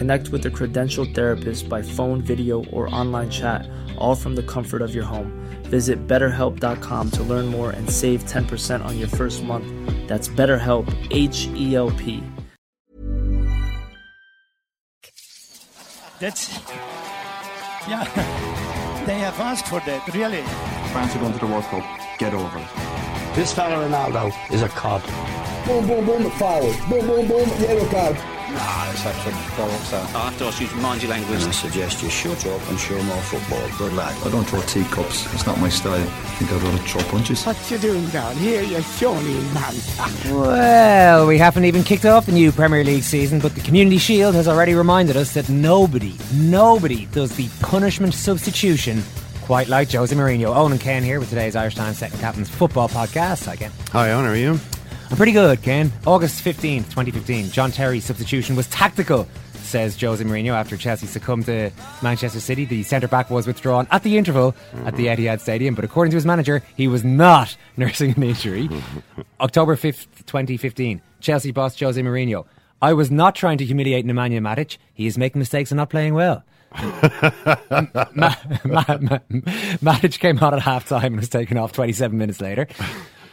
Connect with a credentialed therapist by phone, video, or online chat, all from the comfort of your home. Visit betterhelp.com to learn more and save 10% on your first month. That's BetterHelp, H E L P. That's. Yeah. They have asked for that, really. France are going to the World Cup. Get over it. This fella Ronaldo is a cod. Boom, boom, boom, forward. Boom, boom, boom, yellow card. Nah, it's actually bollocks that. I have to ask you to mind your language. I suggest you shut up and show more football. Good lad. I don't throw teacups. It's not my style. I think I'd rather throw punches. What you doing down here, you shawny man? Well, we haven't even kicked off the new Premier League season, but the Community Shield has already reminded us that nobody, nobody does the punishment substitution quite like Jose Mourinho. Eoin and Ken here with today's Irish Times Second Captain's Football Podcast. Hi, Ken. Hi, Eoin, how are you? I'm pretty good, Ken. August 15th, 2015. John Terry's substitution was tactical, says Jose Mourinho after Chelsea succumbed to Manchester City. The centre back was withdrawn at the interval at the mm-hmm. Etihad Stadium, but according to his manager, he was not nursing an injury. October 5th, 2015. Chelsea boss Jose Mourinho. I was not trying to humiliate Nemanja Matic. He is making mistakes and not playing well. Ma- Ma- Ma- Matic came on at half time and was taken off 27 minutes later.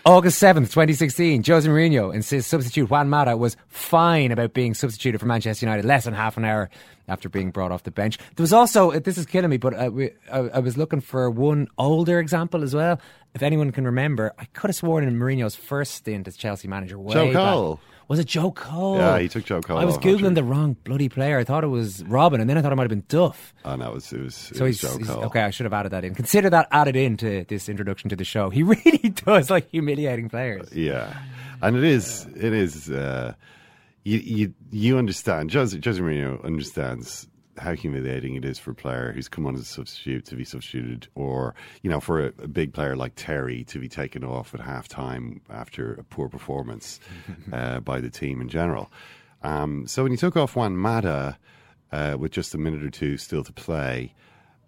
August 7th, 2016, Jose Mourinho insists substitute Juan Mata was fine about being substituted for Manchester United less than half an hour after being brought off the bench. There was also, this is killing me, but uh, we, I, I was looking for one older example as well. If anyone can remember, I could have sworn in Mourinho's first stint as Chelsea manager. Way Joe back- Cole. Was it Joe Cole? Yeah, he took Joe Cole I was off, googling the wrong bloody player. I thought it was Robin, and then I thought it might have been Duff. Oh, no, it was, it was, it So was he's, Joe he's- Cole. okay. I should have added that in. Consider that added into this introduction to the show. He really does like humiliating players. Yeah, and it is, it is. Uh, you, you, you understand. Jose, Jose Mourinho understands how humiliating it is for a player who's come on as a substitute to be substituted, or you know, for a, a big player like Terry to be taken off at half time after a poor performance uh, by the team in general. Um, so when he took off Juan Mata uh, with just a minute or two still to play,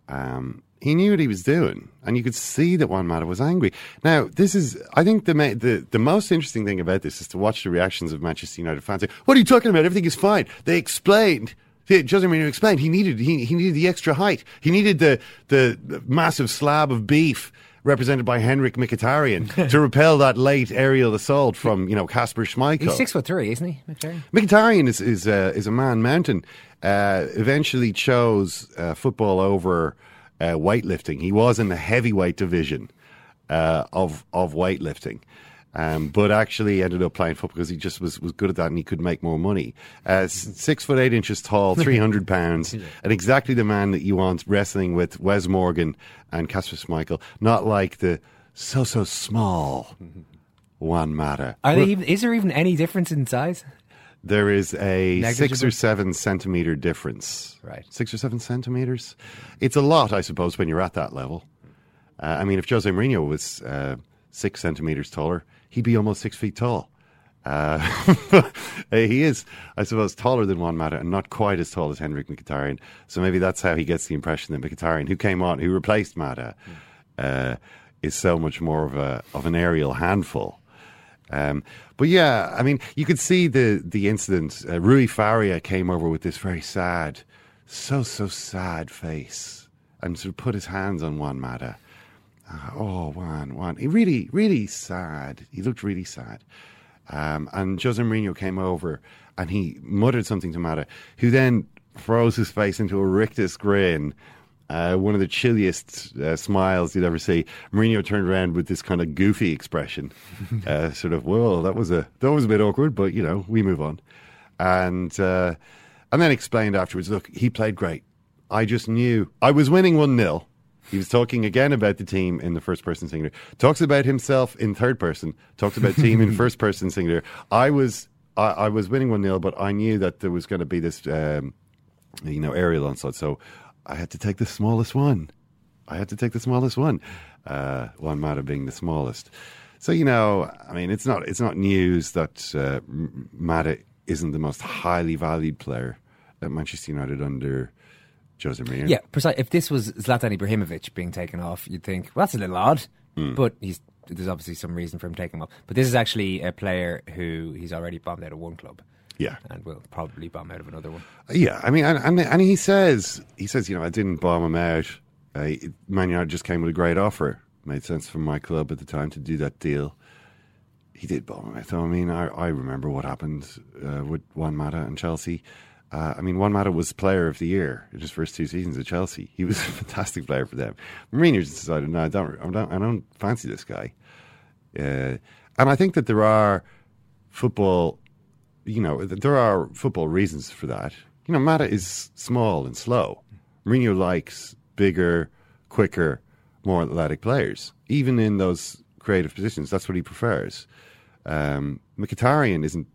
um, he knew what he was doing, and you could see that Juan Mata was angry. Now, this is, I think, the, ma- the the most interesting thing about this is to watch the reactions of Manchester United fans. Say, what are you talking about? Everything is fine. They explained. Jose Mourinho explained he needed he, he needed the extra height. He needed the the massive slab of beef represented by Henrik Mkhitaryan to repel that late aerial assault from you know Kasper Schmeichel. He's six foot three, isn't he? McTerry? Mkhitaryan is is, uh, is a man mountain. Uh, eventually chose uh, football over uh, weightlifting. He was in the heavyweight division uh, of of weightlifting. Um, but actually ended up playing football because he just was, was good at that and he could make more money. Uh, six foot eight inches tall, 300 pounds, and exactly the man that you want wrestling with Wes Morgan and Kasper Schmeichel, not like the so, so small Juan Mata. Are they even, is there even any difference in size? There is a six or seven centimeter difference. Right. Six or seven centimeters. It's a lot, I suppose, when you're at that level. Uh, I mean, if Jose Mourinho was uh, six centimeters taller, he'd be almost six feet tall. Uh, he is, I suppose, taller than Juan Mata and not quite as tall as Henrik Mkhitaryan. So maybe that's how he gets the impression that Mkhitaryan, who came on, who replaced Mata, uh, is so much more of a of an aerial handful. Um, but yeah, I mean, you could see the the incident. Uh, Rui Faria came over with this very sad, so so sad face, and sort of put his hands on Juan Mata. Uh, oh, Juan, Juan, he really, really sad. He looked really sad. Um, and Jose Mourinho came over and he muttered something to Mata, who then froze his face into a rictus grin Uh, one of the chilliest uh, smiles you'd ever see. Mourinho turned around with this kind of goofy expression, uh, sort of, "Well, that was a that was a bit awkward, but you know, we move on." And uh, and then explained afterwards, "Look, he played great. I just knew I was winning one 0 He was talking again about the team in the first person singular. Talks about himself in third person. Talks about team in first person singular. I was I, I was winning one 0 but I knew that there was going to be this, um, you know, aerial onslaught. So I had to take the smallest one. I had to take the smallest one. Uh, Juan Mata being the smallest. So you know, I mean, it's not it's not news that uh, Mata isn't the most highly valued player at Manchester United under Jose Mourinho. Yeah, precisely. If this was Zlatan Ibrahimovic being taken off, you'd think, well, that's a little odd. Hmm. But he's there's obviously some reason for him taking him off. But this is actually a player who he's already bombed out of one club. Yeah. And will probably bomb out of another one. Yeah, I mean, and, and, and he says, he says, you know, I didn't bomb him out. Uh, Man United just came with a great offer. Made sense for my club at the time to do that deal. He did bomb him out. So, I mean, I, I remember what happened uh, with Juan Mata and Chelsea. Uh, I mean, Juan Mata was player of the year in his first two seasons at Chelsea. He was a fantastic player for them. Mourinho just decided, no, I don't, I don't, I don't fancy this guy. Uh, and I think that there are football you know, there are football reasons for that. You know, Mata is small and slow. Mourinho likes bigger, quicker, more athletic players, even in those creative positions. That's what he prefers. Um, Mkhitaryan isn't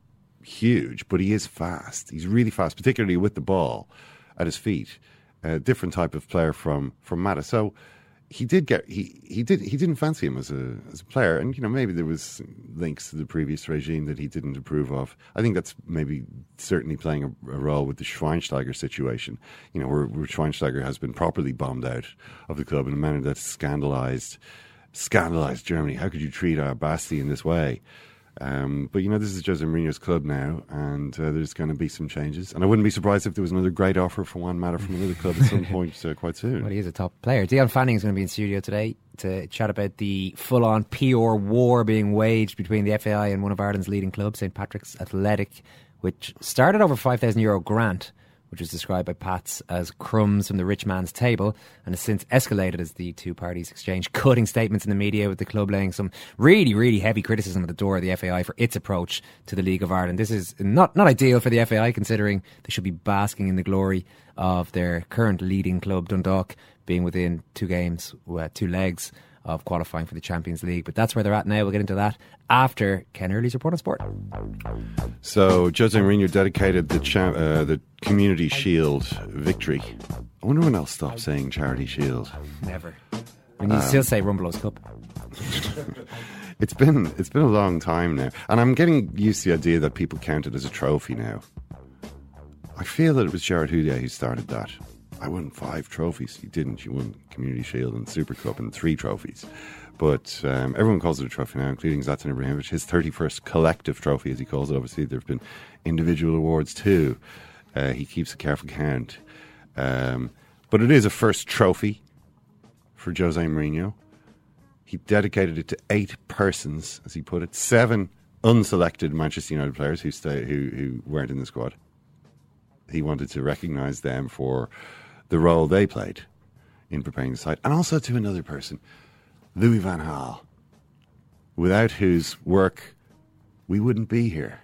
huge, but he is fast. He's really fast, particularly with the ball at his feet. A different type of player from from Mata. So he did get he he did he didn't fancy him as a as a player, and you know maybe there was links to the previous regime that he didn't approve of. I think that's maybe certainly playing a, a role with the Schweinsteiger situation. You know where, where Schweinsteiger has been properly bombed out of the club in a manner that's scandalized scandalized Germany. How could you treat our Basti in this way? Um, but you know, this is Jose Mourinho's club now, and uh, there's going to be some changes. And I wouldn't be surprised if there was another great offer for Juan Mata from another club at some point uh, quite soon. Well, he is a top player. Dion Fanning is going to be in studio today to chat about the full-on PR war being waged between the FAI and one of Ireland's leading clubs, St Patrick's Athletic, which started over five thousand euro grant which was described by Pats as crumbs from the rich man's table, and has since escalated as the two parties exchange cutting statements in the media, with the club laying some really, really heavy criticism at the door of the FAI for its approach to the League of Ireland. This is not, not ideal for the FAI, considering they should be basking in the glory of their current leading club, Dundalk, being within two games, uh, two legs of qualifying for the Champions League. But that's where they're at now. We'll get into that after Ken Early's report on sport. So Jose Mourinho dedicated the cha- uh, the Community Shield victory. I wonder when I'll stop saying Charity Shield. Never. And you um, still say Rumbelows Cup. it's been it's been a long time now, and I'm getting used to the idea that people count it as a trophy now. I feel that it was Gerard Houllier who started that. I won five trophies. You didn't. You won Community Shield and Super Cup and three trophies. But um, everyone calls it a trophy now, including Zlatan Ibrahimovic. His 31st collective trophy, as he calls it. Obviously, there have been individual awards too. Uh, he keeps a careful count. Um, but it is a first trophy for Jose Mourinho. He dedicated it to eight persons, as he put it, seven unselected Manchester United players who, stay, who, who weren't in the squad. He wanted to recognise them for the role they played in preparing the site, and also to another person, Louis Van Gaal, without whose work we wouldn't be here.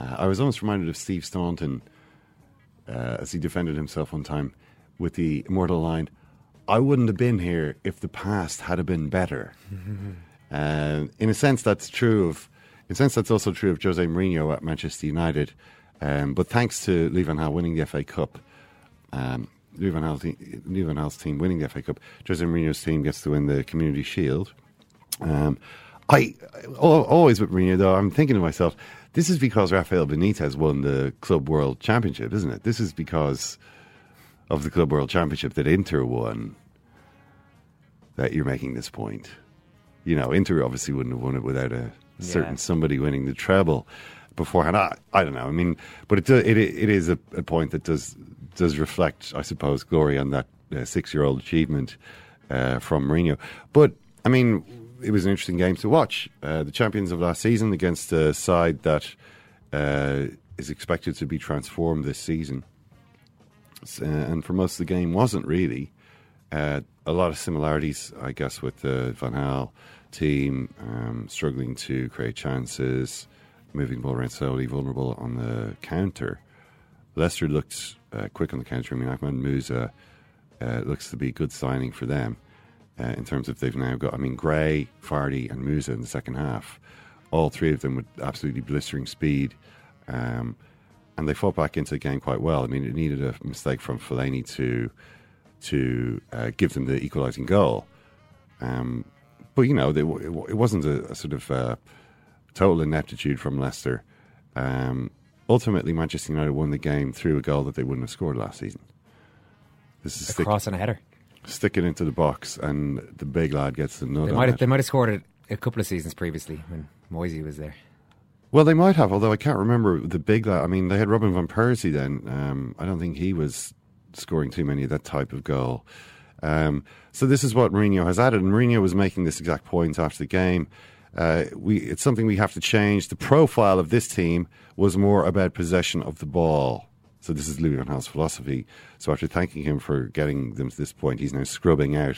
Uh, I was almost reminded of Steve Staunton uh, as he defended himself one time with the immortal line, I wouldn't have been here if the past had been better. uh, in a sense, that's true of. In a sense, that's also true of Jose Mourinho at Manchester United. Um, but thanks to Lee Van Gaal winning the FA Cup, um, Lee Van, Gaal te- Lee team winning the FA Cup, Jose Mourinho's team gets to win the Community Shield. Um, I always with Mourinho though, I'm thinking to myself, this is because Rafael Benitez won the Club World Championship, isn't it? This is because of the Club World Championship that Inter won that you're making this point. You know, Inter obviously wouldn't have won it without a certain yeah. somebody winning the treble beforehand. I, I don't know. I mean, but it it it is a, a point that does does reflect, I suppose, glory on that uh, six year old achievement uh, from Mourinho. But I mean, it was an interesting game to watch. Uh, the champions of last season against a side that uh, is expected to be transformed this season. Uh, and for most of the game wasn't really. Uh, a lot of similarities, I guess, with the Van Gaal team, um, struggling to create chances, moving ball around slowly, vulnerable on the counter. Leicester looked uh, quick on the counter. I mean, Ahmed Musa uh, looks to be a good signing for them uh, in terms of they've now got, I mean, Gray, Vardy, and Musa in the second half. All three of them with absolutely blistering speed. Um, and they fought back into the game quite well. I mean, it needed a mistake from Fellaini to to uh, give them the equalising goal. Um, but you know, they, it wasn't a, a sort of uh, total ineptitude from Leicester. Um, ultimately, Manchester United won the game through a goal that they wouldn't have scored last season. This is A stick, cross and a header. stick it into the box, and the big lad gets the nut They might have, it. they might have scored it a couple of seasons previously when Moisey was there. Well, they might have, although I can't remember the big lad. I mean, they had Robin van Persie then. Um, I don't think he was scoring too many of that type of goal. Um, so this is what Mourinho has added, and Mourinho was making this exact point after the game. Uh, we, it's something we have to change. The profile of this team was more about possession of the ball. So this is Louis van Gaal's philosophy. So after thanking him for getting them to this point, he's now scrubbing out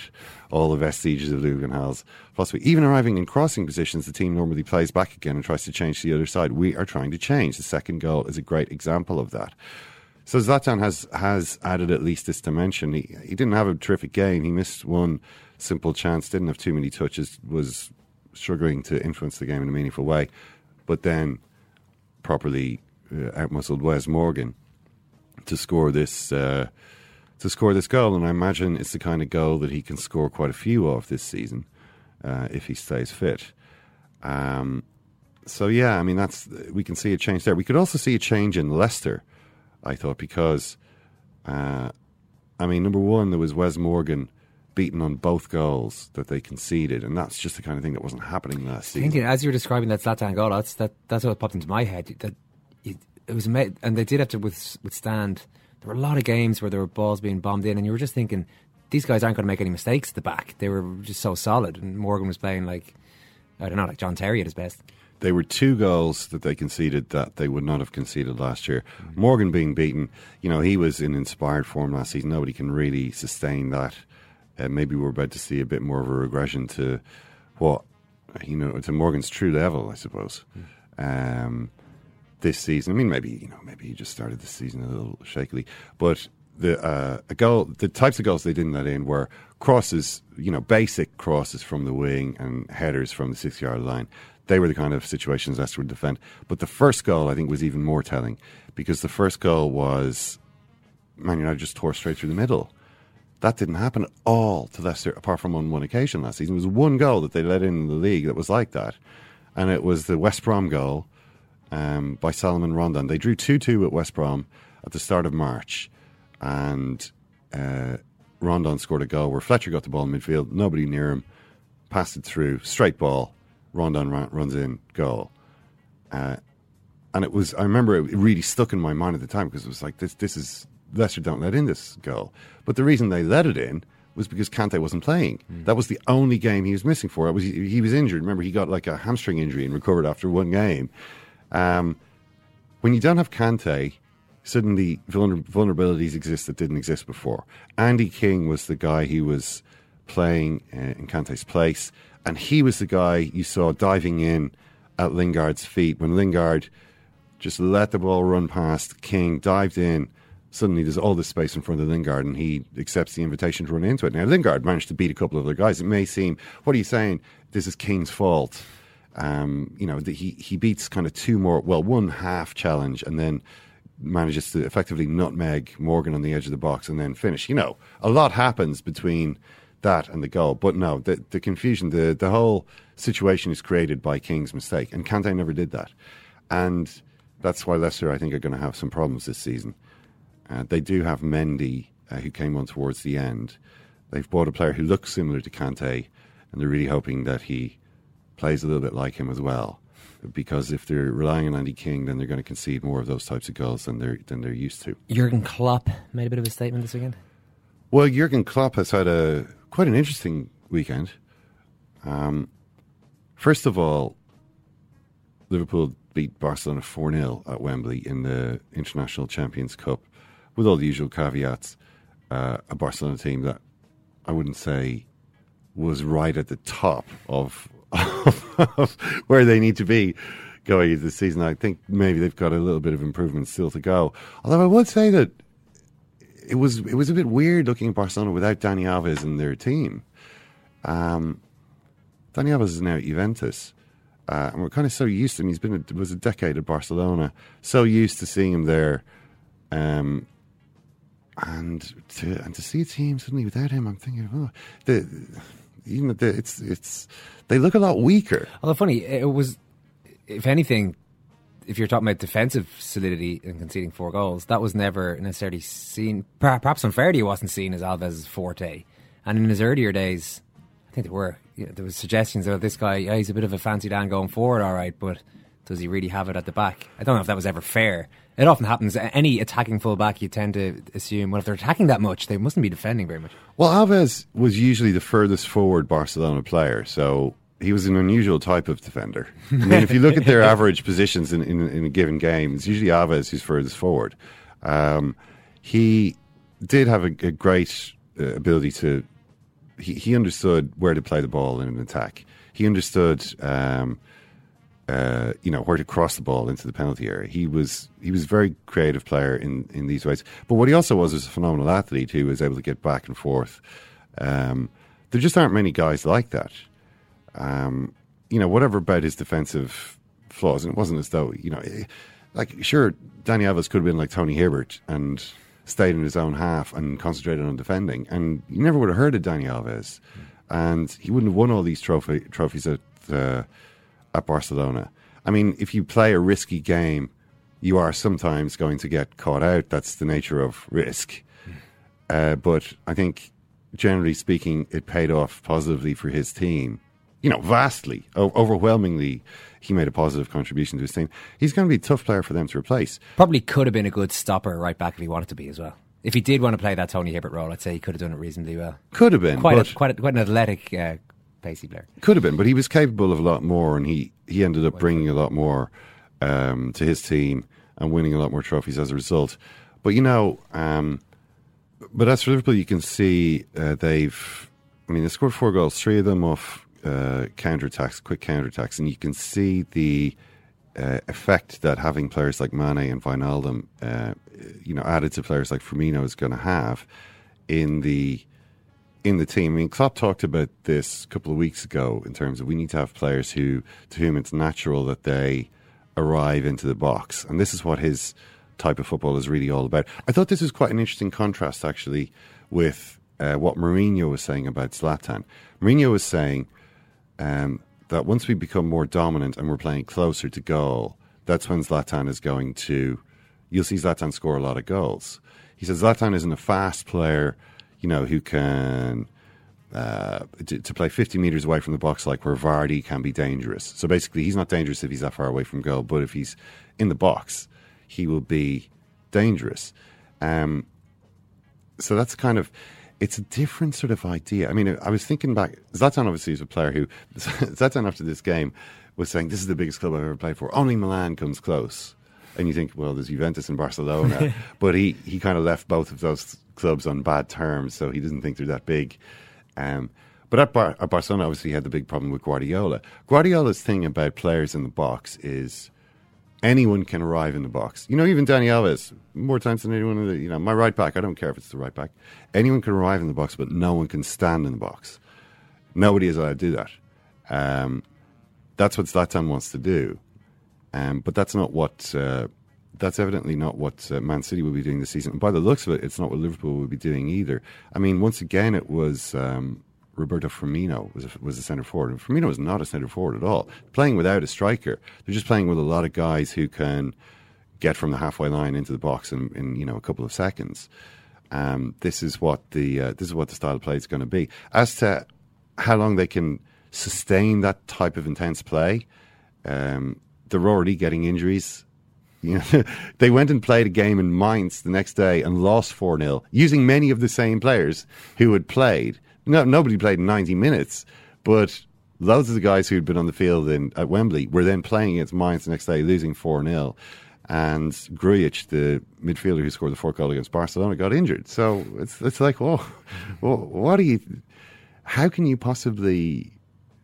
all the vestiges of Louis van Gaal's philosophy. Even arriving in crossing positions, the team normally plays back again and tries to change the other side. We are trying to change. The second goal is a great example of that. So Zlatan has has added at least this dimension. He he didn't have a terrific game. He missed one simple chance. Didn't have too many touches. Was struggling to influence the game in a meaningful way. But then properly uh, outmuscled Wes Morgan to score this uh, to score this goal. And I imagine it's the kind of goal that he can score quite a few of this season uh, if he stays fit. Um, so yeah, I mean that's we can see a change there. We could also see a change in Leicester. I thought because, uh, I mean, number one, there was Wes Morgan beaten on both goals that they conceded, and that's just the kind of thing that wasn't happening last season. Thinking as you were describing that Zlatan goal, that's that that's what popped into my head. That it, it was ama- and they did have to withstand. There were a lot of games where there were balls being bombed in, and you were just thinking these guys aren't going to make any mistakes at the back. They were just so solid, and Morgan was playing like I don't know, like John Terry at his best. They were two goals that they conceded that they would not have conceded last year. Morgan being beaten, you know, he was in inspired form last season. Nobody can really sustain that. Maybe we're about to see a bit more of a regression to what, you know, to Morgan's true level, I suppose. Um, this season, I mean, maybe you know, maybe he just started the season a little shakily, but the uh, a goal, the types of goals they didn't let in were crosses, you know, basic crosses from the wing and headers from the six yard line. They were the kind of situations Leicester would defend. But the first goal, I think, was even more telling because the first goal was Man United just tore straight through the middle. That didn't happen at all to Leicester, apart from on one occasion last season. It was one goal that they let in the league that was like that, and it was the West Brom goal um, by Solomon Rondon. They drew 2 2 at West Brom at the start of March, and uh, Rondon scored a goal where Fletcher got the ball in midfield, nobody near him, passed it through, straight ball, Rondon run, runs in, goal. Uh, and it was, I remember it really stuck in my mind at the time because it was like, this, this is, Leicester don't let in this goal. But the reason they let it in was because Kante wasn't playing. That was the only game he was missing for. It was he, he was injured. Remember, he got like a hamstring injury and recovered after one game. Um, when you don't have Kante, suddenly vulner- vulnerabilities exist that didn't exist before. Andy King was the guy who was playing uh, in Kante's place, and he was the guy you saw diving in at Lingard's feet when Lingard just let the ball run past King, dived in. Suddenly, there's all this space in front of Lingard, and he accepts the invitation to run into it. Now, Lingard managed to beat a couple of other guys. It may seem, what are you saying? This is King's fault. Um, you know, the, he he beats kind of two more, well, one half challenge, and then manages to effectively nutmeg Morgan on the edge of the box and then finish. You know, a lot happens between that and the goal, but no, the the confusion, the the whole situation is created by King's mistake, and Kante never did that, and that's why Leicester, I think, are going to have some problems this season. Uh, they do have Mendy, uh, who came on towards the end. They've bought a player who looks similar to Kante, and they're really hoping that he plays a little bit like him as well. Because if they're relying on Andy King, then they're going to concede more of those types of goals than they're than they're used to. Jurgen Klopp made a bit of a statement this weekend. Well, Jurgen Klopp has had a quite an interesting weekend. Um, first of all, Liverpool beat Barcelona 4 0 at Wembley in the International Champions Cup with all the usual caveats, uh, a Barcelona team that I wouldn't say was right at the top of, of where they need to be going into the season. I think maybe they've got a little bit of improvement still to go. Although I would say that it was it was a bit weird looking at Barcelona without Dani Alves in their team. Um, Dani Alves is now at Juventus. Uh, and we're kind of so used to him. He's been it was a decade at Barcelona. So used to seeing him there, um, and to and to see a team suddenly without him, I'm thinking, oh, the the, it's it's they look a lot weaker. Although funny, it was if anything, if you're talking about defensive solidity and conceding four goals, that was never necessarily seen. Perhaps unfairly, it wasn't seen as Alves' forte. And in his earlier days, I think there were you know, there was suggestions that this guy, yeah, he's a bit of a fancy Dan going forward, all right, but does he really have it at the back? I don't know if that was ever fair. It often happens. Any attacking fullback, you tend to assume, well, if they're attacking that much, they mustn't be defending very much. Well, Alves was usually the furthest forward Barcelona player, so he was an unusual type of defender. I mean, if you look at their average positions in, in, in, a given game, it's usually Alves who's furthest forward. Um, he did have a, a great uh, ability to. He, he understood where to play the ball in an attack. He understood, um, uh, you know, where to cross the ball into the penalty area. He was he was a very creative player in, in these ways. But what he also was was a phenomenal athlete who was able to get back and forth. Um, there just aren't many guys like that. Um, you know, whatever about his defensive flaws, and it wasn't as though you know, eh, like sure, Dani Alves could have been like Tony Hibbert and stayed in his own half and concentrated on defending, and you never would have heard of Dani Alves, and he wouldn't have won all these trophy trophies at uh, at Barcelona. I mean, if you play a risky game, you are sometimes going to get caught out. That's the nature of risk. Uh, but I think, generally speaking, it paid off positively for his team you know, vastly, overwhelmingly, he made a positive contribution to his team. He's going to be a tough player for them to replace. Probably could have been a good stopper right back if he wanted to be as well. If he did want to play that Tony Hibbert role, I'd say he could have done it reasonably well. Could have been quite a, quite, a, quite an athletic, uh, pacey player. Could have been, but he was capable of a lot more, and he he ended up bringing a lot more um, to his team and winning a lot more trophies as a result. But you know, um, but as for Liverpool, you can see uh, they've. I mean, they scored four goals, three of them off uh, counterattacks, quick counterattacks, and you can see the uh, effect that having players like Mane and Wijnaldum, uh, you know, added to players like Firmino is going to have in the in the team. I mean, Klopp talked about this a couple of weeks ago in terms of we need to have players who to whom it's natural that they arrive into the box, and this is what his type of football is really all about. I thought this was quite an interesting contrast actually with uh, what Mourinho was saying about Zlatan. Mourinho was saying um, that once we become more dominant and we're playing closer to goal, that's when Zlatan is going to. You'll see Zlatan score a lot of goals. He says Zlatan isn't a fast player, you know, who can uh, to, to, play 50 metres away from the box, like where Vardy can be dangerous. So basically, he's not dangerous if he's that far away from goal, but if he's in the box, he will be dangerous. Um, so that's kind of it's a different sort of idea. I mean, I was thinking back. Zlatan obviously is a player who Zlatan after this game was saying, "This is the biggest club I've ever played for. Only Milan comes close." And you think, well, there's Juventus and Barcelona, but he he kind of left both of those clubs on bad terms, so he doesn't think they're that big. Um, but at, Bar- at Barcelona, obviously, he had the big problem with Guardiola. Guardiola's thing about players in the box is anyone can arrive in the box. You know, even Dani Alves, more times than anyone in the, you know, my right back, I don't care if it's the right back. Anyone can arrive in the box, but no one can stand in the box. Nobody is allowed to do that. Um, that's what Zlatan wants to do. Um, but that's not what, uh, that's evidently not what uh, Man City will be doing this season. And by the looks of it, it's not what Liverpool will be doing either. I mean, once again, it was um, Roberto Firmino was a, was a centre forward. And Firmino is not a centre forward at all. Playing without a striker, they're just playing with a lot of guys who can get from the halfway line into the box in, in you know a couple of seconds. Um, this is what the uh, this is what the style of play is going to be. As to how long they can sustain that type of intense play, um, they're already getting injuries. They went and played a game in Mainz the next day and lost 4 0 using many of the same players who had played no, nobody played 90 minutes, but loads of the guys who'd been on the field in, at Wembley were then playing against Mainz the next day, losing 4 0. and Grujic, the midfielder who scored the fourth goal against Barcelona, got injured. So it's it's like, oh, well, well what do you? How can you possibly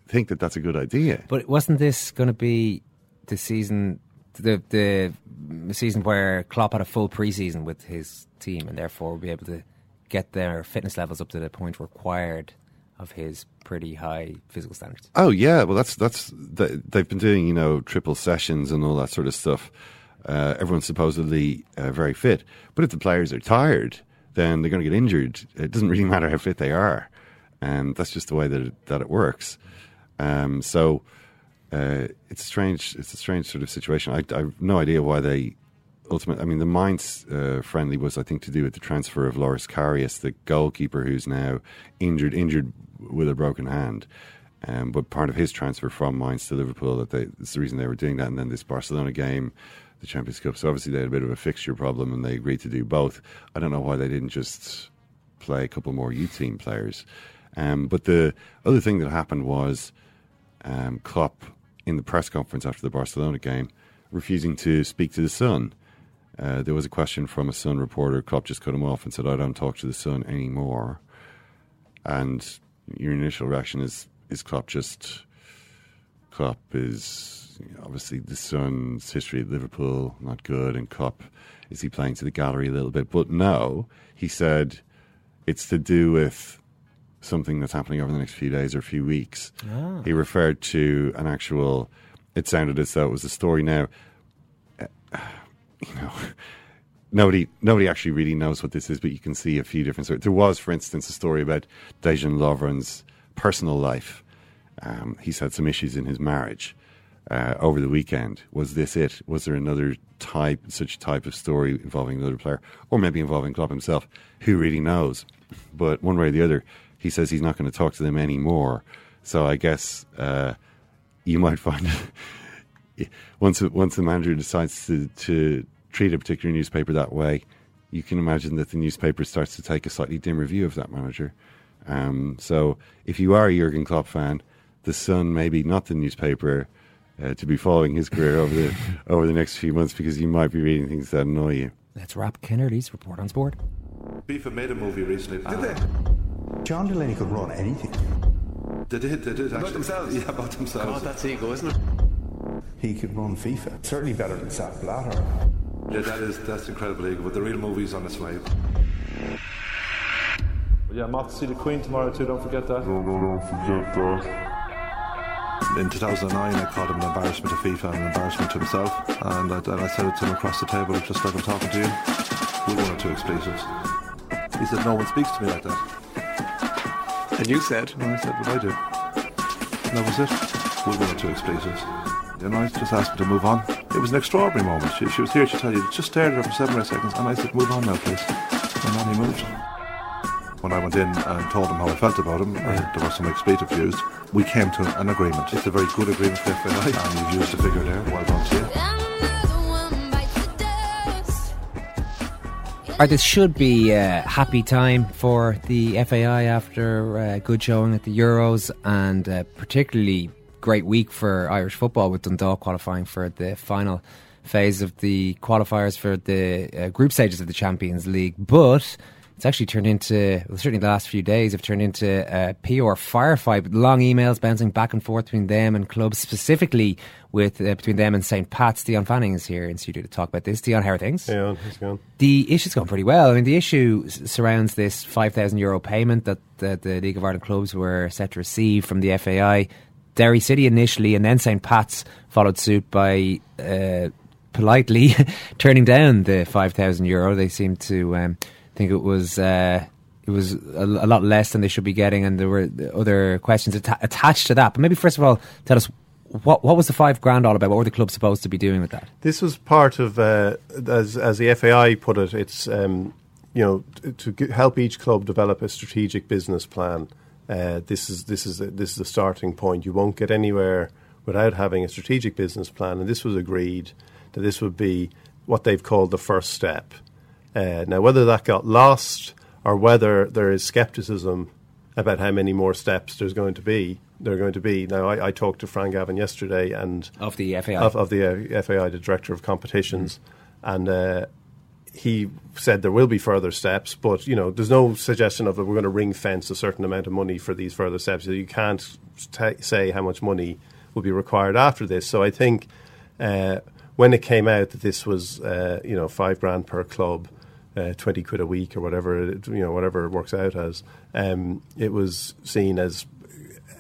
think that that's a good idea? But wasn't this going to be the season, the the season where Klopp had a full preseason with his team, and therefore will be able to get their fitness levels up to the point required of his pretty high physical standards. Oh yeah, well that's that's they've been doing you know triple sessions and all that sort of stuff. Uh, everyone's supposedly uh, very fit, but if the players are tired, then they're going to get injured. It doesn't really matter how fit they are, and that's just the way that it, that it works. Um, so uh, it's strange. It's a strange sort of situation. I, I have no idea why they ultimately. I mean, the Mainz uh, friendly was, I think, to do with the transfer of Loris Karius, the goalkeeper who's now injured, injured with a broken hand. Um, but part of his transfer from Mainz to Liverpool, that they, that's the reason they were doing that. And then this Barcelona game, the Champions Cup. So obviously they had a bit of a fixture problem, and they agreed to do both. I don't know why they didn't just play a couple more youth team players. Um, but the other thing that happened was um, Klopp in the press conference after the Barcelona game refusing to speak to the Sun. Uh, there was a question from a Sun reporter. Klopp just cut him off and said, "I don't talk to the Sun anymore." And your initial reaction is, "Is Klopp just Klopp is you know, obviously the Sun's history at Liverpool not good, and Klopp is he playing to the gallery a little bit?" But no, he said it's to do with something that's happening over the next few days or a few weeks. Oh. He referred to an actual. It sounded as though it was a story. Now, uh, you know, nobody nobody actually really knows what this is, but you can see a few different stories. There was, for instance, a story about Dejan Lovren's personal life. Um, he's had some issues in his marriage uh, over the weekend. Was this it? Was there another type, such type of story involving another player, or maybe involving Klopp himself? Who really knows? But one way or the other, he says he's not going to talk to them anymore. So I guess uh, you might find once once the manager decides to, to treat a particular newspaper that way, you can imagine that the newspaper starts to take a slightly dim review of that manager. Um, so if you are a Jurgen Klopp fan, the Sun maybe not the newspaper uh, to be following his career over the over the next few months because you might be reading things that annoy you. That's Rob wrap Ken Early's report on sport. FIFA made a movie recently. Did they? John Delaney could run anything. They did, they did actually. About themselves? Yeah, about themselves. God, that's ego, isn't it? He could run FIFA. Certainly better than Sepp Blatter. Yeah, that is that's incredible ego, but the real movie's on its way. Yeah, I'm off to see the Queen tomorrow too, don't forget that. No, no, don't forget that. In 2009, I called him an embarrassment to FIFA and an embarrassment to himself, and I, and I said it to him across the table, just like I'm talking to you, with one or two expletives. He said, no one speaks to me like that. And you said? And I said, what I do. And that was it. With one or two expletives. And I just asked him to move on. It was an extraordinary moment. She, she was here to tell you, just stared at her for seven or eight seconds, and I said, move on now, please. And then he moved. When I went in and told him how I felt about him, and there was some expletive used, we came to an agreement. It's a very good agreement for FAI, and you've used the figure there. Well done to you. Right, this should be a happy time for the FAI after a good showing at the Euros and a particularly great week for Irish football with Dundalk qualifying for the final phase of the qualifiers for the uh, group stages of the Champions League. But it's actually turned into, well, certainly the last few days have turned into a PR firefight with long emails bouncing back and forth between them and clubs, specifically with uh, between them and St. Pat's. Dion Fanning is here in studio to talk about this. Dion, how are things? Yeah, how's it going? The issue's going pretty well. I mean, the issue surrounds this €5,000 Euro payment that the, the League of Ireland clubs were set to receive from the FAI. Derry City initially, and then St. Pat's followed suit by uh, politely turning down the €5,000 Euro. They seem to. Um, think it was uh, it was a, a, lot less than they should be getting, and there were other questions atta- attached to that. But maybe first of all, tell us what what was the five grand all about? What were the clubs supposed to be doing with that? This was part of, uh, as as the FAI put it, it's um, you know to, help each club develop a strategic business plan. Uh, this is this is a, this is a starting point. You won't get anywhere without having a strategic business plan, and this was agreed that this would be what they've called the first step. Uh, now, whether that got lost or whether there is skepticism about how many more steps there's going to be. There are going to be now. I, I talked to Fran Gavin yesterday, and of the FAI of, of the uh, FAI, the director of competitions, mm. and uh, he said there will be further steps, but you know, there's no suggestion of that we're going to ring fence a certain amount of money for these further steps. You can't t- say how much money will be required after this. So I think uh, when it came out that this was, uh, you know, five grand per club, uh, twenty quid a week or whatever, it, you know, whatever it works out as, um, it was seen as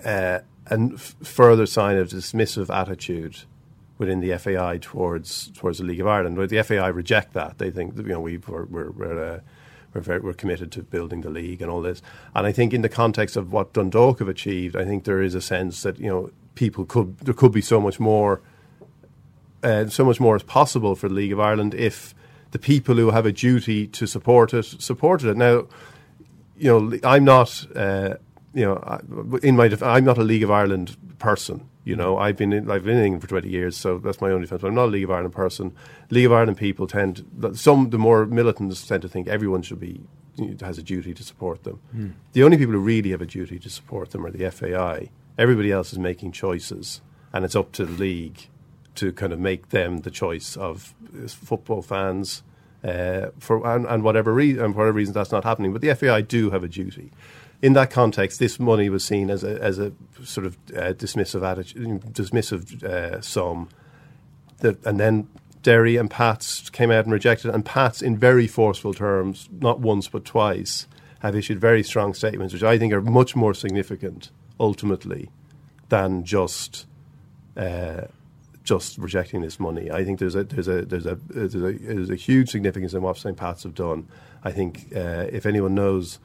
uh, a further sign of dismissive attitude within the FAI towards towards the League of Ireland. But the FAI reject that. They think that, you know we we're we're, we're, uh, we're, very, we're committed to building the league and all this. And I think in the context of what Dundalk have achieved, I think there is a sense that you know people could there could be so much more, uh, so much more is possible for the League of Ireland if the people who have a duty to support it supported it. Now, you know, I'm not. Uh, you know, in my def- I'm not a League of Ireland person. You know, I've been in, I've been in England for 20 years, so that's my only defence. But I'm not a League of Ireland person. League of Ireland people tend, some the more militants tend to think everyone should be has a duty to support them. Mm. The only people who really have a duty to support them are the FAI. Everybody else is making choices, and it's up to the league to kind of make them the choice of football fans. Uh, for and, and whatever reason, and for whatever reason that's not happening, but the FAI do have a duty in that context, this money was seen as a, as a sort of uh, dismissive attitude, dismissive uh, sum. That, and then Derry and Pats came out and rejected. And Pats, in very forceful terms, not once but twice, have issued very strong statements, which I think are much more significant ultimately than just uh, just rejecting this money. I think there's a there's a there's a there's a, there's a huge significance in what St. Pat's have done. I think uh, if anyone knows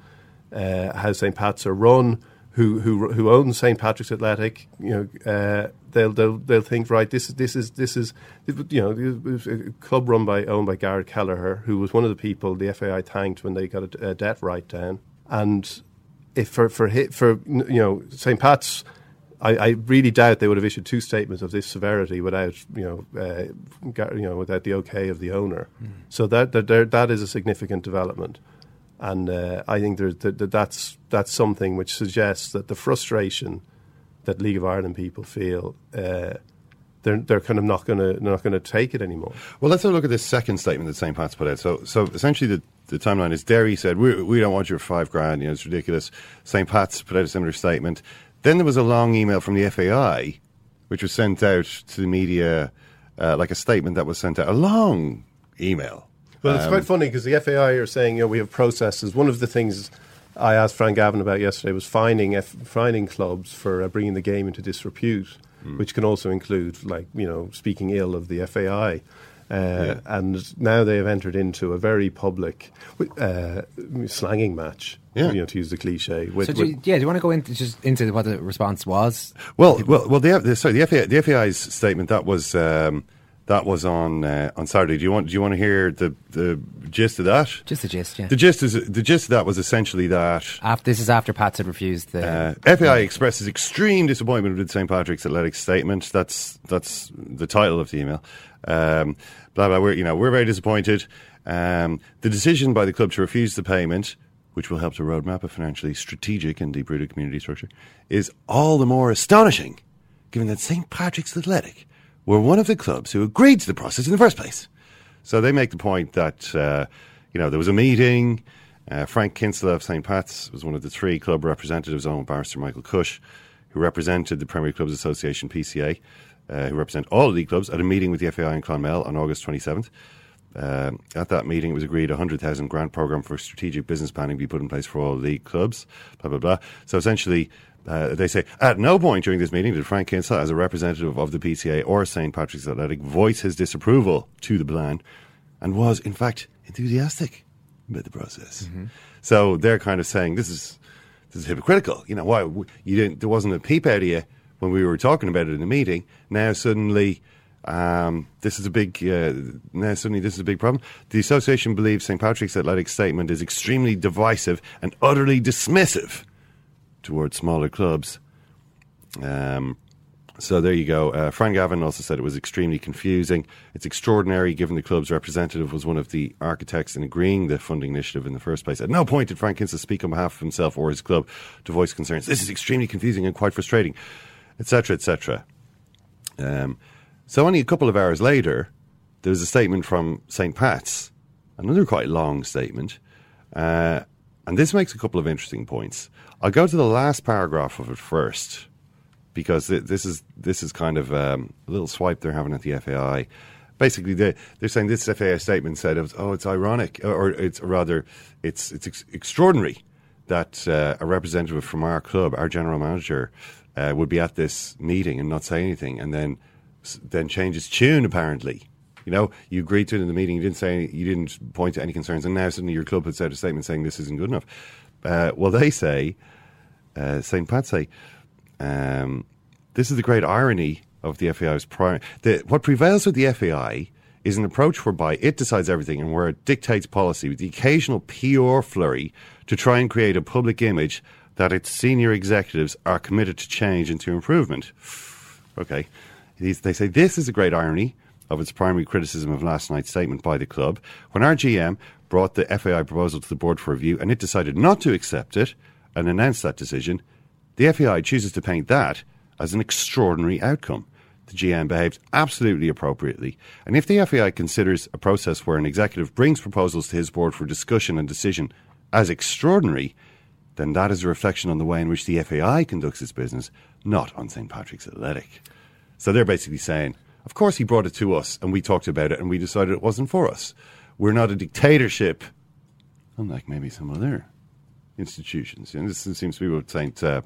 uh, how St. Pat's are run, who who who owns St. Patrick's Athletic, you know, uh, they'll they'll they'll think right. This is this is this is you know a club run by owned by Garrett Kelleher, who was one of the people the FAI thanked when they got a, a debt write down. And if for for for you know St. Pat's. I, I, really doubt they would have issued two statements of this severity without, you know, uh, you know, without the okay of the owner. Mm. So that, that that is a significant development. And uh, I think there's, that, that's, that's something which suggests that the frustration that League of Ireland people feel. Uh, they're, they're kind of not going to not going to take it anymore. Well, let's have a look at this second statement that St. Pat's put out. So, so essentially, the, the timeline is Derry said we, we don't want your five grand. You know, it's ridiculous. St. Pat's put out a similar statement. Then there was a long email from the FAI, which was sent out to the media, uh, like a statement that was sent out, a long email well, it's um, quite funny because the FAI are saying, you know, we have processes. One of the things I asked Fran Gavin about yesterday was finding F- finding clubs for uh, bringing the game into disrepute, mm. which can also include, like, you know, speaking ill of the FAI. Uh, yeah. And now they have entered into a very public uh, slanging match. Yeah. You know, to use the cliche. With, so do you, yeah, do you want to go into just into what the response was? Well, well, well. The, sorry, the, FAI, the FAI's statement that was um, that was on uh, on Saturday. Do you want do you want to hear the the gist of that? Just the gist, yeah. The gist is the gist of that was essentially that after, this is after Pats had refused the uh, FAI expresses extreme disappointment with St Patrick's Athletic statement. That's that's the title of the email. Um, blah blah. We're you know we're very disappointed. Um, the decision by the club to refuse the payment, which will help to roadmap a financially strategic and deep rooted community structure, is all the more astonishing, given that St Patrick's Athletic were one of the clubs who agreed to the process in the first place. So they make the point that, uh, you know, there was a meeting. Uh, Frank Kinsella of St. Pat's was one of the three club representatives, along with Barrister Michael Cush, who represented the Premier Clubs Association, PCA, uh, who represent all the league clubs, at a meeting with the FAI in Clonmel on August 27th. Uh, at that meeting, it was agreed a 100,000 grant programme for strategic business planning be put in place for all league clubs, blah, blah, blah. So essentially, uh, they say at no point during this meeting did Frank Kinsella, as a representative of the PCA or St Patrick's Athletic, voice his disapproval to the plan, and was in fact enthusiastic about the process. Mm-hmm. So they're kind of saying this is this is hypocritical. You know why you didn't? There wasn't a peep out of you when we were talking about it in the meeting. Now suddenly. Um, this is a big. Uh, now suddenly, this is a big problem. The association believes St Patrick's Athletic statement is extremely divisive and utterly dismissive towards smaller clubs. Um, So there you go. Uh, Fran Gavin also said it was extremely confusing. It's extraordinary given the club's representative was one of the architects in agreeing the funding initiative in the first place. At no point did Frank Kinsella speak on behalf of himself or his club to voice concerns. This is extremely confusing and quite frustrating, etc., etc. Um, so only a couple of hours later, there was a statement from St. Pat's, another quite long statement, uh, and this makes a couple of interesting points. I'll go to the last paragraph of it first because this is this is kind of um, a little swipe they're having at the FAI. Basically, they, they're saying this FAI statement said, "Oh, it's ironic, or it's rather, it's it's ex- extraordinary that uh, a representative from our club, our general manager, uh, would be at this meeting and not say anything, and then then change his tune. Apparently, you know, you agreed to it in the meeting, you didn't say, any, you didn't point to any concerns, and now suddenly your club puts out a statement saying this isn't good enough. Uh, well, they say, uh, St. Pat say, um, this is the great irony of the FAI's prior. The, what prevails with the FAI is an approach whereby it decides everything and where it dictates policy with the occasional PR flurry to try and create a public image that its senior executives are committed to change and to improvement. Okay. They say this is a great irony of its primary criticism of last night's statement by the club. When our GM brought the FAI proposal to the board for review and it decided not to accept it and announced that decision, the FAI chooses to paint that as an extraordinary outcome. The GM behaved absolutely appropriately. And if the FAI considers a process where an executive brings proposals to his board for discussion and decision as extraordinary, then that is a reflection on the way in which the FAI conducts its business, not on St. Patrick's Athletic. So they're basically saying, of course he brought it to us and we talked about it and we decided it wasn't for us. We're not a dictatorship, unlike maybe some other institutions. And this seems to be what St. Uh,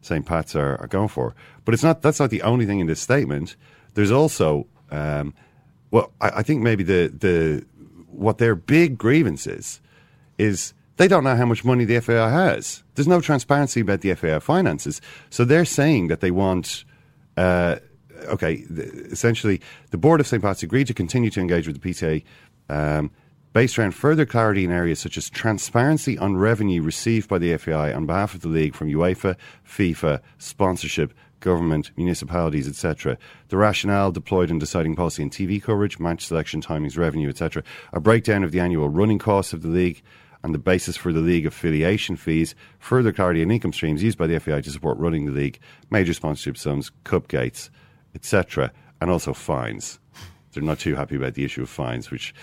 St. Pat's are, are, going for. But it's not. That's not the only thing in this statement. There's also, um, well, I, I, think maybe the the what their big grievance is is they don't know how much money the FAI has. There's no transparency about the FAI finances. So they're saying that they want. Uh, okay, essentially, the board of St. Pat's agreed to continue to engage with the PTA. Um, based around further clarity in areas such as transparency on revenue received by the FAI on behalf of the league from UEFA, FIFA, sponsorship, government, municipalities, etc. The rationale deployed in deciding policy and TV coverage, match selection, timings, revenue, etc. A breakdown of the annual running costs of the league and the basis for the league affiliation fees, further clarity on income streams used by the FAI to support running the league, major sponsorship sums, cup gates, etc., and also fines. They're not too happy about the issue of fines, which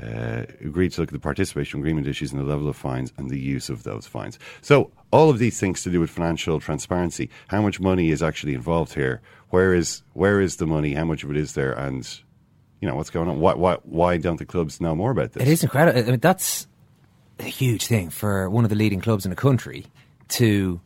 uh, agreed to look at the participation agreement issues and the level of fines and the use of those fines. So, all of these things to do with financial transparency. How much money is actually involved here? Where is where is the money? How much of it is there? And you know what's going on? Why why why don't the clubs know more about this? It is incredible. I mean, that's a huge thing for one of the leading clubs in the country to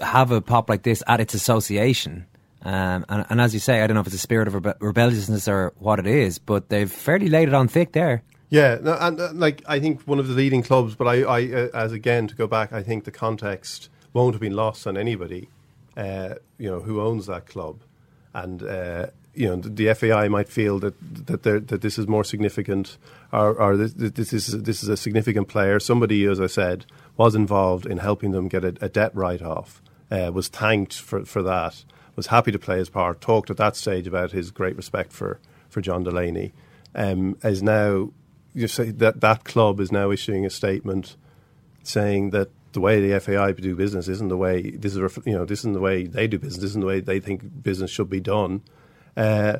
have a pop like this at its association um, and, and, as you say, I don't know if it's a spirit of rebe- rebelliousness or what it is, but they've fairly laid it on thick there. Yeah, no, and uh, like I think one of the leading clubs, but I, I uh, as again to go back, I think the context won't have been lost on anybody, uh, you know, who owns that club, and uh, you know the, the, FAI might feel that that that this is more significant, or, or this, this, is this is a significant player. Somebody, as I said, was involved in helping them get a, a debt write off, uh, was thanked for for that was happy to play his part, talked at that stage about his great respect for, for John Delaney, um, is now you say that that club is now issuing a statement saying that the way the FAI do business isn't the way this is you know this isn't the way they do business. This isn't the way they think business should be done, uh,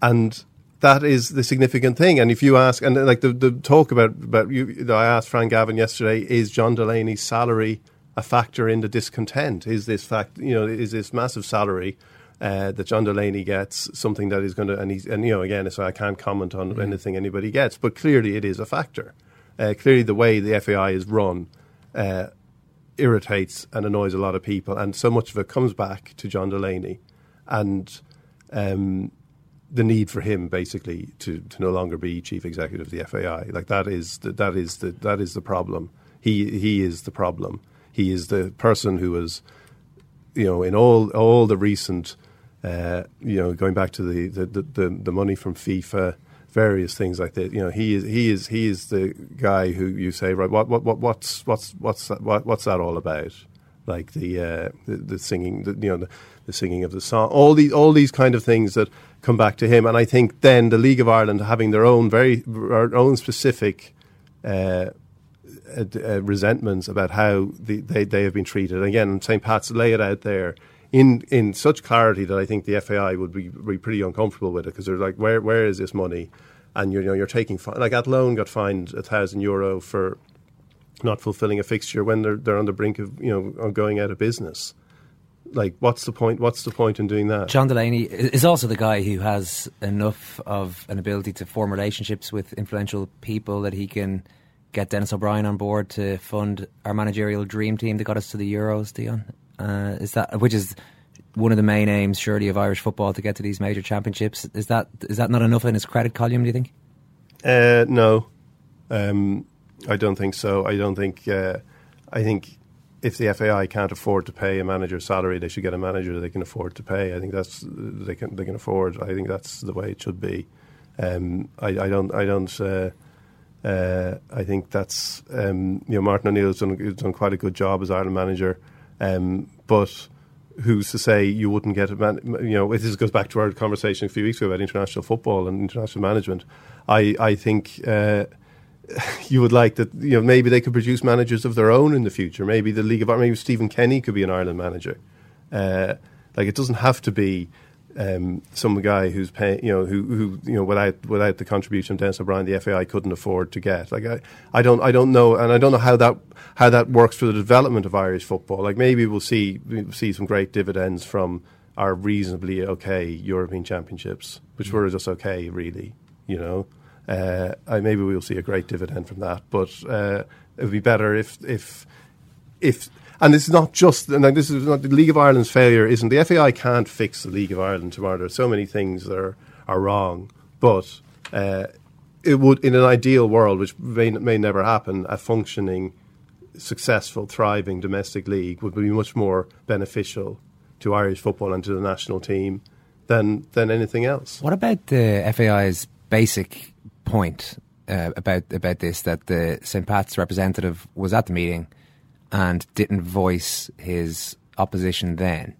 and that is the significant thing. And if you ask, and like the, the talk about about you, I asked Fran Gavin yesterday, is John Delaney's salary a factor in the discontent? Is this fact, you know, is this massive salary uh, that John Delaney gets something that is going to, and he's, and you know, again, so I can't comment on mm. anything anybody gets, but clearly it is a factor. Uh, clearly, the way the FAI is run uh, irritates and annoys a lot of people, and so much of it comes back to John Delaney, and um, the need for him basically to, to no longer be chief executive of the FAI. Like that is the, that is the that is the problem. He he is the problem. He is the person who was, you know, in all all the recent, uh, you know, going back to the, the, the, the money from FIFA, various things like that. You know, he is he is he is the guy who you say, right, what what, what what's what's what's that, what, what's that all about? like the uh, the, the, singing, the, you know, the, the singing of the song, all these all these kind of things that come back to him. And I think then the League of Ireland having their own very our own specific. Uh, uh, uh, resentments about how the, they, they have been treated. And again, St. Pat's lay it out there in in such clarity that I think the FAI would be, be pretty uncomfortable with it because they're like, where where is this money? And you know you're taking like Athlone got fined a thousand euro for not fulfilling a fixture when they're they're on the brink of you know going out of business. Like, what's the point? What's the point in doing that? John Delaney is also the guy who has enough of an ability to form relationships with influential people that he can get Dennis O'Brien on board to fund our managerial dream team that got us to the Euros, Dion. Uh, is that which is one of the main aims, surely, of Irish football to get to these major championships? Is that is that not enough in his credit column? Do you think? Uh, no, um, I don't think so. I don't think. Uh, I think if the FAI can't afford to pay a manager's salary, they should get a manager they can afford to pay. I think that's they can they can afford. I think that's the way it should be. Um, I, I, don't. I don't. Uh, uh, I think that's um, you know Martin O'Neill has done, done quite a good job as Ireland manager. Um, but who's to say you wouldn't get a man? You know, this goes back to our conversation a few weeks ago about international football and international management. I I think. Uh, you would like that, you know, maybe they could produce managers of their own in the future. Maybe the League of Ireland, maybe Stephen Kenny could be an Ireland manager. Uh, like it doesn't have to be um, some guy who's paying, you know, who, who, you know, without without the contribution of Dennis O'Brien, the FAI couldn't afford to get. Like I, I don't, I don't know, and I don't know how that how that works for the development of Irish football. Like maybe we'll see we'll see some great dividends from our reasonably okay European Championships, which were just okay, really. You know, uh, maybe we'll see a great dividend from that, but uh, it would be better if if if and it's not just, this is not the League of Ireland's failure. Isn't the FAI can't fix the League of Ireland tomorrow? There are so many things that are are wrong, but uh, it would, in an ideal world, which may, may never happen, a functioning, successful, thriving domestic league would be much more beneficial to Irish football and to the national team than than anything else. What about the FAI's basic point uh, about about this? That the St Pat's representative was at the meeting and didn't voice his opposition then.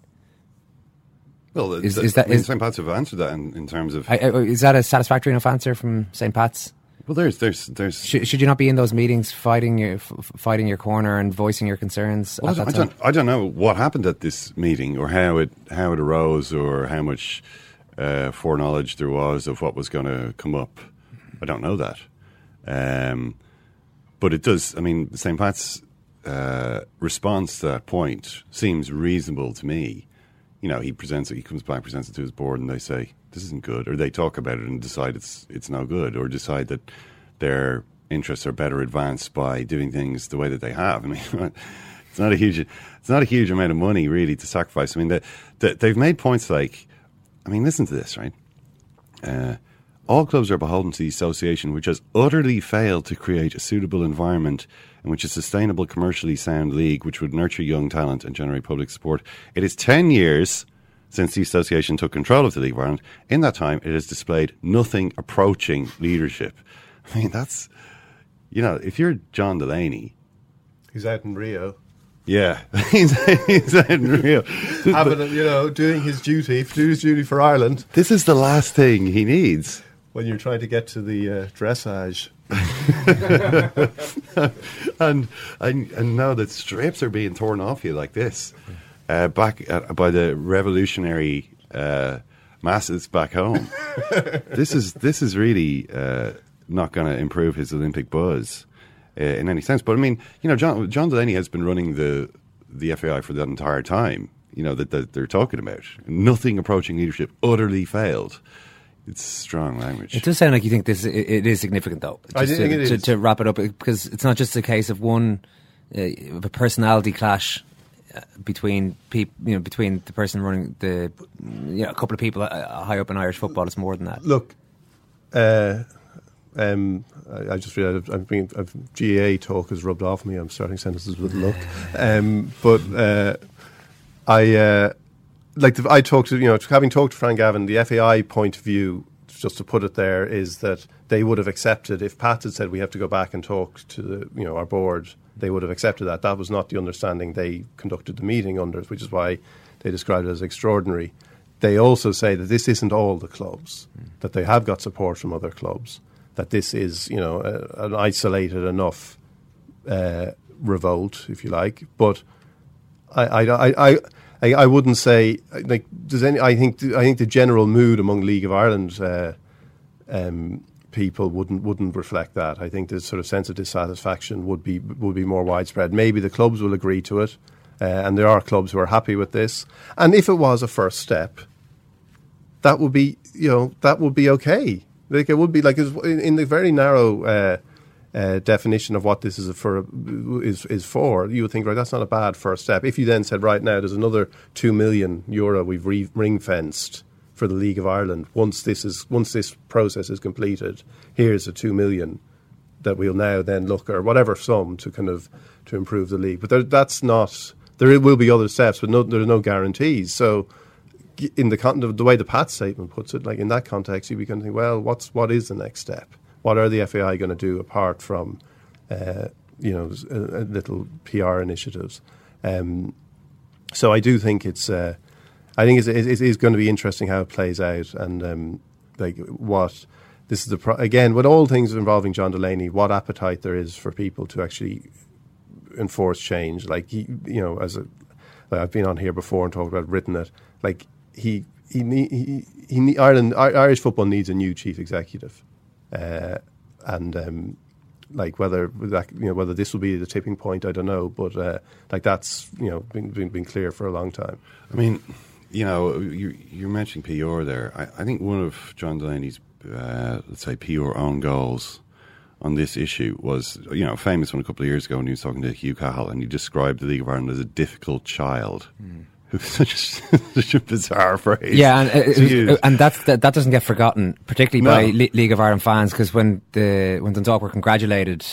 Well, is, that I mean, St. Pat's have answered that in, in terms of I, I, is that a satisfactory enough answer from St. Pat's? Well, there's there's there's should, should you not be in those meetings fighting your f- fighting your corner and voicing your concerns? Well, I, don't, I don't know what happened at this meeting or how it how it arose or how much uh, foreknowledge there was of what was going to come up. I don't know that, um, but it does. I mean, St. Pat's uh, response to that point seems reasonable to me. You know, he presents it, he comes back, presents it to his board, and they say this isn't good, or they talk about it and decide it's it's no good, or decide that their interests are better advanced by doing things the way that they have. I mean, it's not a huge it's not a huge amount of money really to sacrifice. I mean, the, the, they've made points like, I mean, listen to this, right? Uh, all clubs are beholden to the association, which has utterly failed to create a suitable environment in which a sustainable, commercially sound league which would nurture young talent and generate public support. It is 10 years since the association took control of the League of Ireland. In that time, it has displayed nothing approaching leadership. I mean, that's, you know, if you're John Delaney. He's out in Rio. Yeah, he's, in Rio. Having, you know, doing his duty, doing his duty for Ireland. This is the last thing he needs when you're trying to get to the uh, dressage. and, and and now that strips are being torn off you like this, uh, back by the revolutionary uh, masses back home. this is this is really uh, not going to improve his Olympic buzz uh, in any sense. But I mean, you know, John John Delaney has been running the the FAI for that entire time. You know that, that they're talking about nothing approaching leadership utterly failed. It's strong language. It does sound like you think this it, it is significant, though. I think to, it is. To, to, wrap it up, because it's not just a case of one uh, of a personality clash uh, between people, you know, between the person running the, you know, a couple of people uh, high up in Irish football. It's more than that. Look, uh, um, I, I, just realised I've, been I've, GAA talk has rubbed off me. I'm starting sentences with look, um, but uh, I uh, like the, I talked to you know having talked to Fran Gavin, the FAI point of view, just to put it there, is that they would have accepted if Pat had said we have to go back and talk to the you know our board they would have accepted that. That was not the understanding they conducted the meeting under, which is why they described it as extraordinary. They also say that this isn't all the clubs, mm. that they have got support from other clubs, that this is, you know, a, an isolated enough uh, revolt, if you like. But I, I, I, I, I wouldn't say like does any. I think I think the general mood among League of Ireland uh, um, people wouldn't wouldn't reflect that. I think the sort of sense of dissatisfaction would be would be more widespread. Maybe the clubs will agree to it, uh, and there are clubs who are happy with this. And if it was a first step, that would be you know that would be okay. Like it would be like in, in the very narrow. Uh, uh, definition of what this is for is is for, you would think, right, that's not a bad first step. If you then said, right now, there's another two million euro we've re- ring fenced for the League of Ireland. Once this is once this process is completed, here's the two million that we'll now then look or whatever sum to kind of to improve the league. But there, that's not. There will be other steps, but no, there are no guarantees. So in the, the way the Pat statement puts it, like in that context, you begin to think, well, what's what is the next step? What are the FAI going to do apart from uh, you know uh, little PR initiatives? Um, so I do think it's uh, I think it's, it is going to be interesting how it plays out and um, like what this is the pro- again with all things involving John Delaney, what appetite there is for people to actually enforce change. Like he, you know, as a, like I've been on here before and talked about written it. Like he he he, he, he Ireland Irish football needs a new chief executive. Uh, and um, like whether that you know whether this will be the tipping point, I don't know. But uh, like that's you know been, been, been clear for a long time. I mean, you know, you, you're mentioning PR there. I, I think one of John Delaney's uh, let's say PR own goals on this issue was, you know, famous one a couple of years ago when he was talking to Hugh Cahill and he described the League of Ireland as a difficult child. Mm. Such a, such a bizarre phrase. Yeah, and, uh, and that's, that, that doesn't get forgotten, particularly no. by Le- League of Ireland fans, because when the when Dundalk were congratulated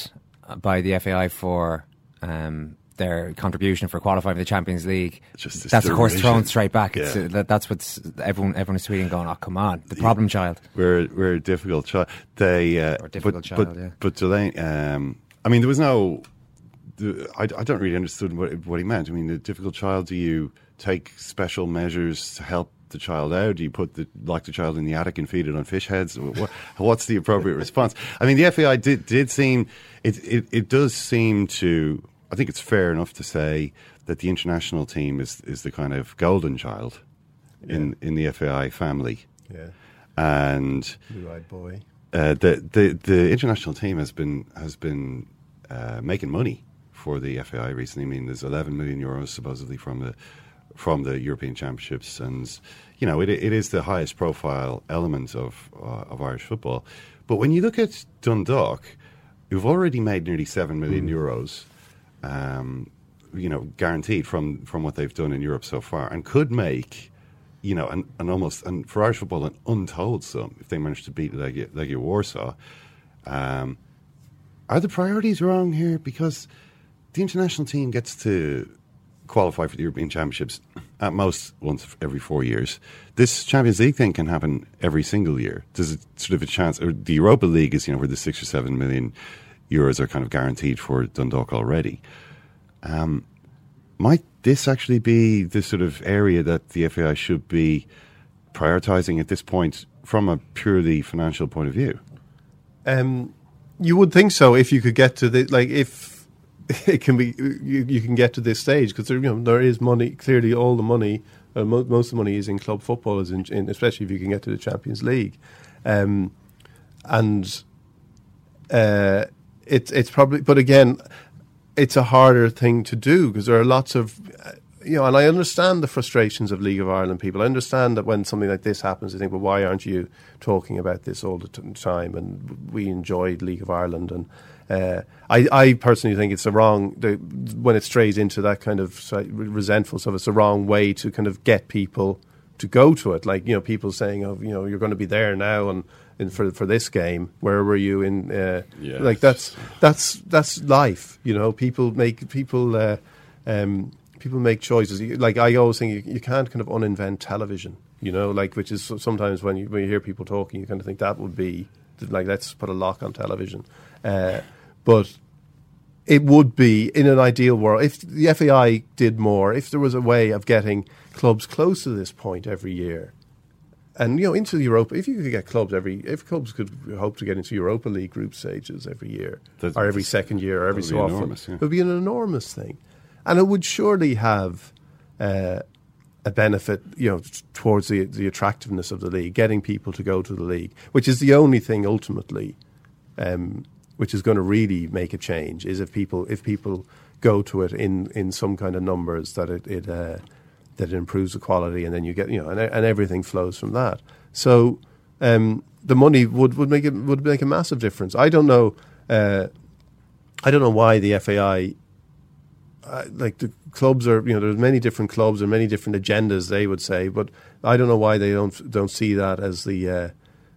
by the FAI for um, their contribution for qualifying for the Champions League, that's of course thrown straight back. Yeah. Uh, that, that's what everyone everyone is tweeting, going, "Oh, come on, the problem child." We're we're a difficult child. They uh, difficult but, child, but, yeah. But Delaney, um, I mean, there was no. I, I don't really understand what what he meant. I mean, the difficult child. Do you? Take special measures to help the child out? Do you put the lock the child in the attic and feed it on fish heads? What's the appropriate response? I mean, the FAI did did seem it, it it does seem to. I think it's fair enough to say that the international team is is the kind of golden child yeah. in in the FAI family. Yeah, and blue-eyed boy. Uh, the the the international team has been has been uh, making money for the FAI recently. I mean, there's 11 million euros supposedly from the from the European Championships, and you know it, it is the highest profile element of uh, of Irish football. But when you look at Dundalk, who've already made nearly seven million mm. euros, um, you know, guaranteed from from what they've done in Europe so far, and could make. You know, an, an almost, and for Irish football, an untold sum if they manage to beat Legia, Legia Warsaw. Um, are the priorities wrong here? Because the international team gets to qualify for the European Championships at most once every four years. This Champions League thing can happen every single year. There's a, sort of a chance, or the Europa League is, you know, where the six or seven million euros are kind of guaranteed for Dundalk already. Um, might this actually be the sort of area that the FAI should be prioritising at this point from a purely financial point of view? Um, you would think so if you could get to the like if it can be you, you can get to this stage because there you know there is money clearly all the money uh, mo- most of the money is in club football in, in, especially if you can get to the Champions League. Um, and uh, it's it's probably but again it's a harder thing to do because there are lots of uh, you know and I understand the frustrations of League of Ireland people. I understand that when something like this happens they think well why aren't you talking about this all the t- time? And we enjoyed League of Ireland and uh, I, I personally think it's a wrong the, when it strays into that kind of resentful stuff. It's a wrong way to kind of get people to go to it. Like you know, people saying, "Oh, you know, you're going to be there now," and, and for for this game, where were you in? Uh, yes. Like that's that's that's life. You know, people make people. Uh, um, people make choices. Like I always think, you, you can't kind of uninvent television. You know, like which is sometimes when you when you hear people talking, you kind of think that would be like let's put a lock on television. Uh, but it would be in an ideal world if the FAI did more. If there was a way of getting clubs close to this point every year, and you know into the Europa. If you could get clubs every, if clubs could hope to get into Europa League group stages every year, That's- or every second year, or every so often, yeah. it would be an enormous thing, and it would surely have. Uh, a benefit, you know, t- towards the the attractiveness of the league, getting people to go to the league, which is the only thing ultimately, um, which is going to really make a change, is if people if people go to it in, in some kind of numbers that it, it uh, that it improves the quality, and then you get you know, and, and everything flows from that. So um, the money would, would make it would make a massive difference. I don't know. Uh, I don't know why the FAI uh, like the clubs are, you know, there's many different clubs and many different agendas. They would say, but I don't know why they don't don't see that as the uh,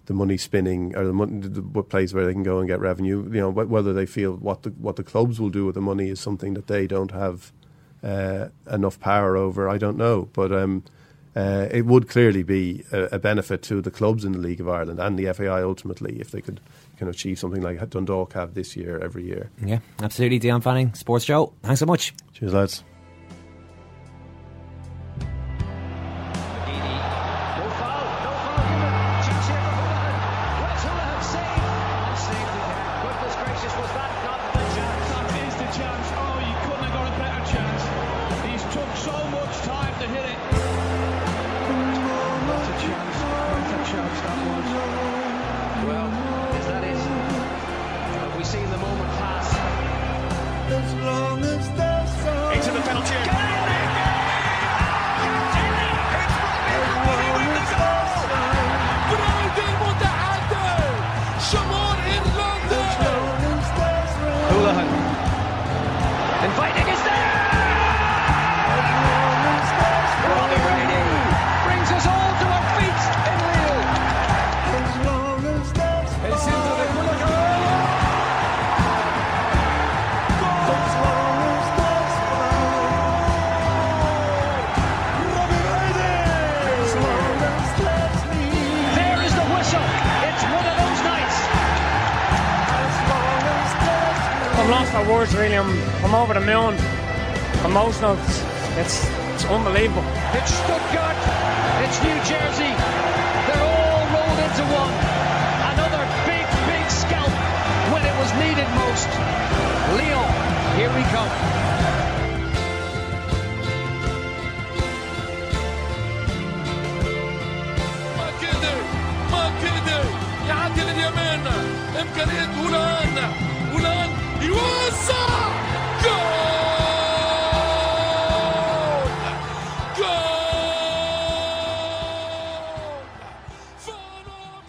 the money spinning or the, money, the, place where they can go and get revenue. You know, wh- whether they feel what the what the clubs will do with the money is something that they don't have uh, enough power over. I don't know, but um, uh, it would clearly be a, a benefit to the clubs in the League of Ireland and the FAI ultimately if they could can achieve something like Dundalk have this year every year. Yeah, absolutely. Dion Fanning, Sports Show. Thanks so much. Cheers, lads. words really. I'm, I'm over the moon, emotional. It's, it's, it's unbelievable. It's Stuttgart, it's New Jersey. They're all rolled into one. Another big, big scalp when it was needed most. Lyon, here we come. كده يا عادل اليمن امكانيه اولى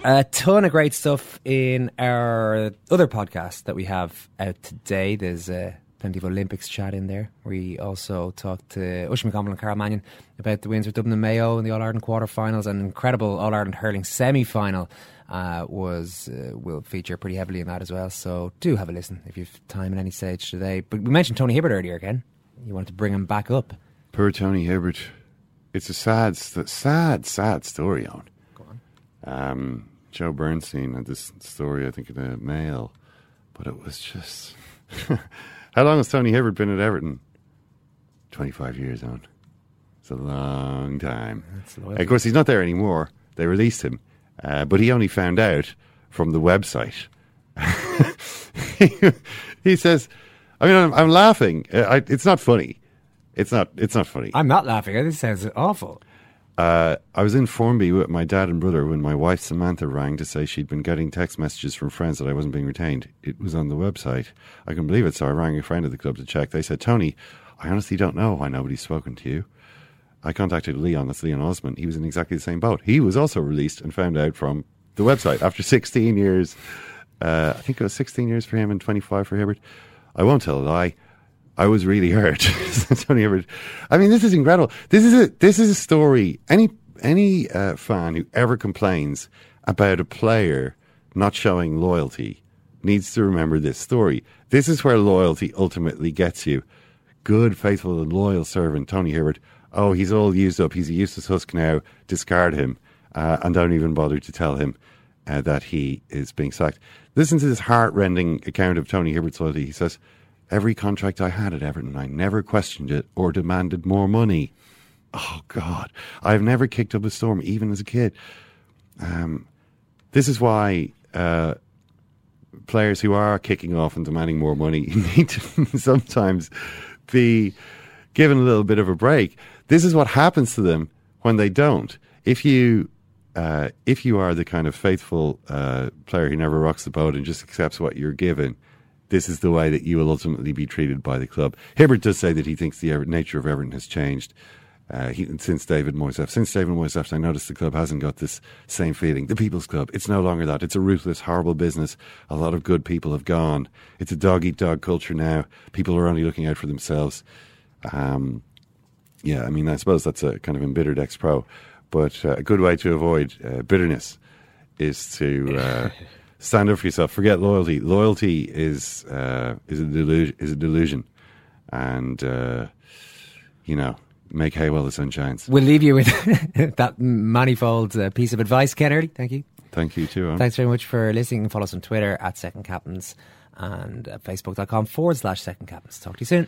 a ton of great stuff in our other podcast that we have out today. There's uh, plenty of Olympics chat in there. We also talked to Usher McConnell and Carl Mannion about the wins with Dublin Mayo in the All Ireland quarterfinals and incredible All Ireland hurling semi final uh, was uh, will feature pretty heavily in that as well. So do have a listen if you've time at any stage today. But we mentioned Tony Hibbert earlier again. You wanted to bring him back up. Poor Tony Hibbert. It's a sad, sad, sad story on. Go on. Um, Joe Bernstein had this story, I think, in the Mail, but it was just. How long has Tony Hibbert been at Everton? 25 years on. It's a long time. Of course, he's not there anymore. They released him. Uh, but he only found out from the website. he says, I mean, I'm, I'm laughing. Uh, I, it's not funny. It's not. It's not funny. I'm not laughing. This sounds awful. Uh, I was in Formby with my dad and brother when my wife Samantha rang to say she'd been getting text messages from friends that I wasn't being retained. It was on the website. I couldn't believe it, so I rang a friend of the club to check. They said, Tony, I honestly don't know why nobody's spoken to you. I contacted Leon, that's Leon Osman. He was in exactly the same boat. He was also released and found out from the website after 16 years. Uh, I think it was 16 years for him and 25 for Hibbert. I won't tell a lie. I was really hurt. Tony Hibbert. I mean, this is incredible. This is a this is a story. Any any uh, fan who ever complains about a player not showing loyalty needs to remember this story. This is where loyalty ultimately gets you. Good, faithful, and loyal servant Tony Hibbert. Oh, he's all used up. He's a useless husk now. Discard him, uh, and don't even bother to tell him uh, that he is being sacked. Listen to this heartrending account of Tony Hibbert's loyalty. He says. Every contract I had at Everton, I never questioned it or demanded more money. Oh, God. I've never kicked up a storm, even as a kid. Um, this is why uh, players who are kicking off and demanding more money need to sometimes be given a little bit of a break. This is what happens to them when they don't. If you uh, if you are the kind of faithful uh, player who never rocks the boat and just accepts what you're given, this is the way that you will ultimately be treated by the club. Hibbert does say that he thinks the nature of Everton has changed. Uh, he, since David Moyes. Since David left, I noticed the club hasn't got this same feeling. The People's Club, it's no longer that. It's a ruthless, horrible business. A lot of good people have gone. It's a dog eat dog culture now. People are only looking out for themselves. Um, yeah, I mean, I suppose that's a kind of embittered ex pro, but uh, a good way to avoid uh, bitterness is to uh, stand up for yourself. Forget loyalty. Loyalty is uh, is a delusion. Is a delusion, and uh, you know make hay while the sun shines. We'll leave you with that manifold uh, piece of advice, Ken Early. Thank you. Thank you too. Thanks very much for listening. Follow us on Twitter at Second Captains and uh, Facebook.com forward slash Second Captains. Talk to you soon.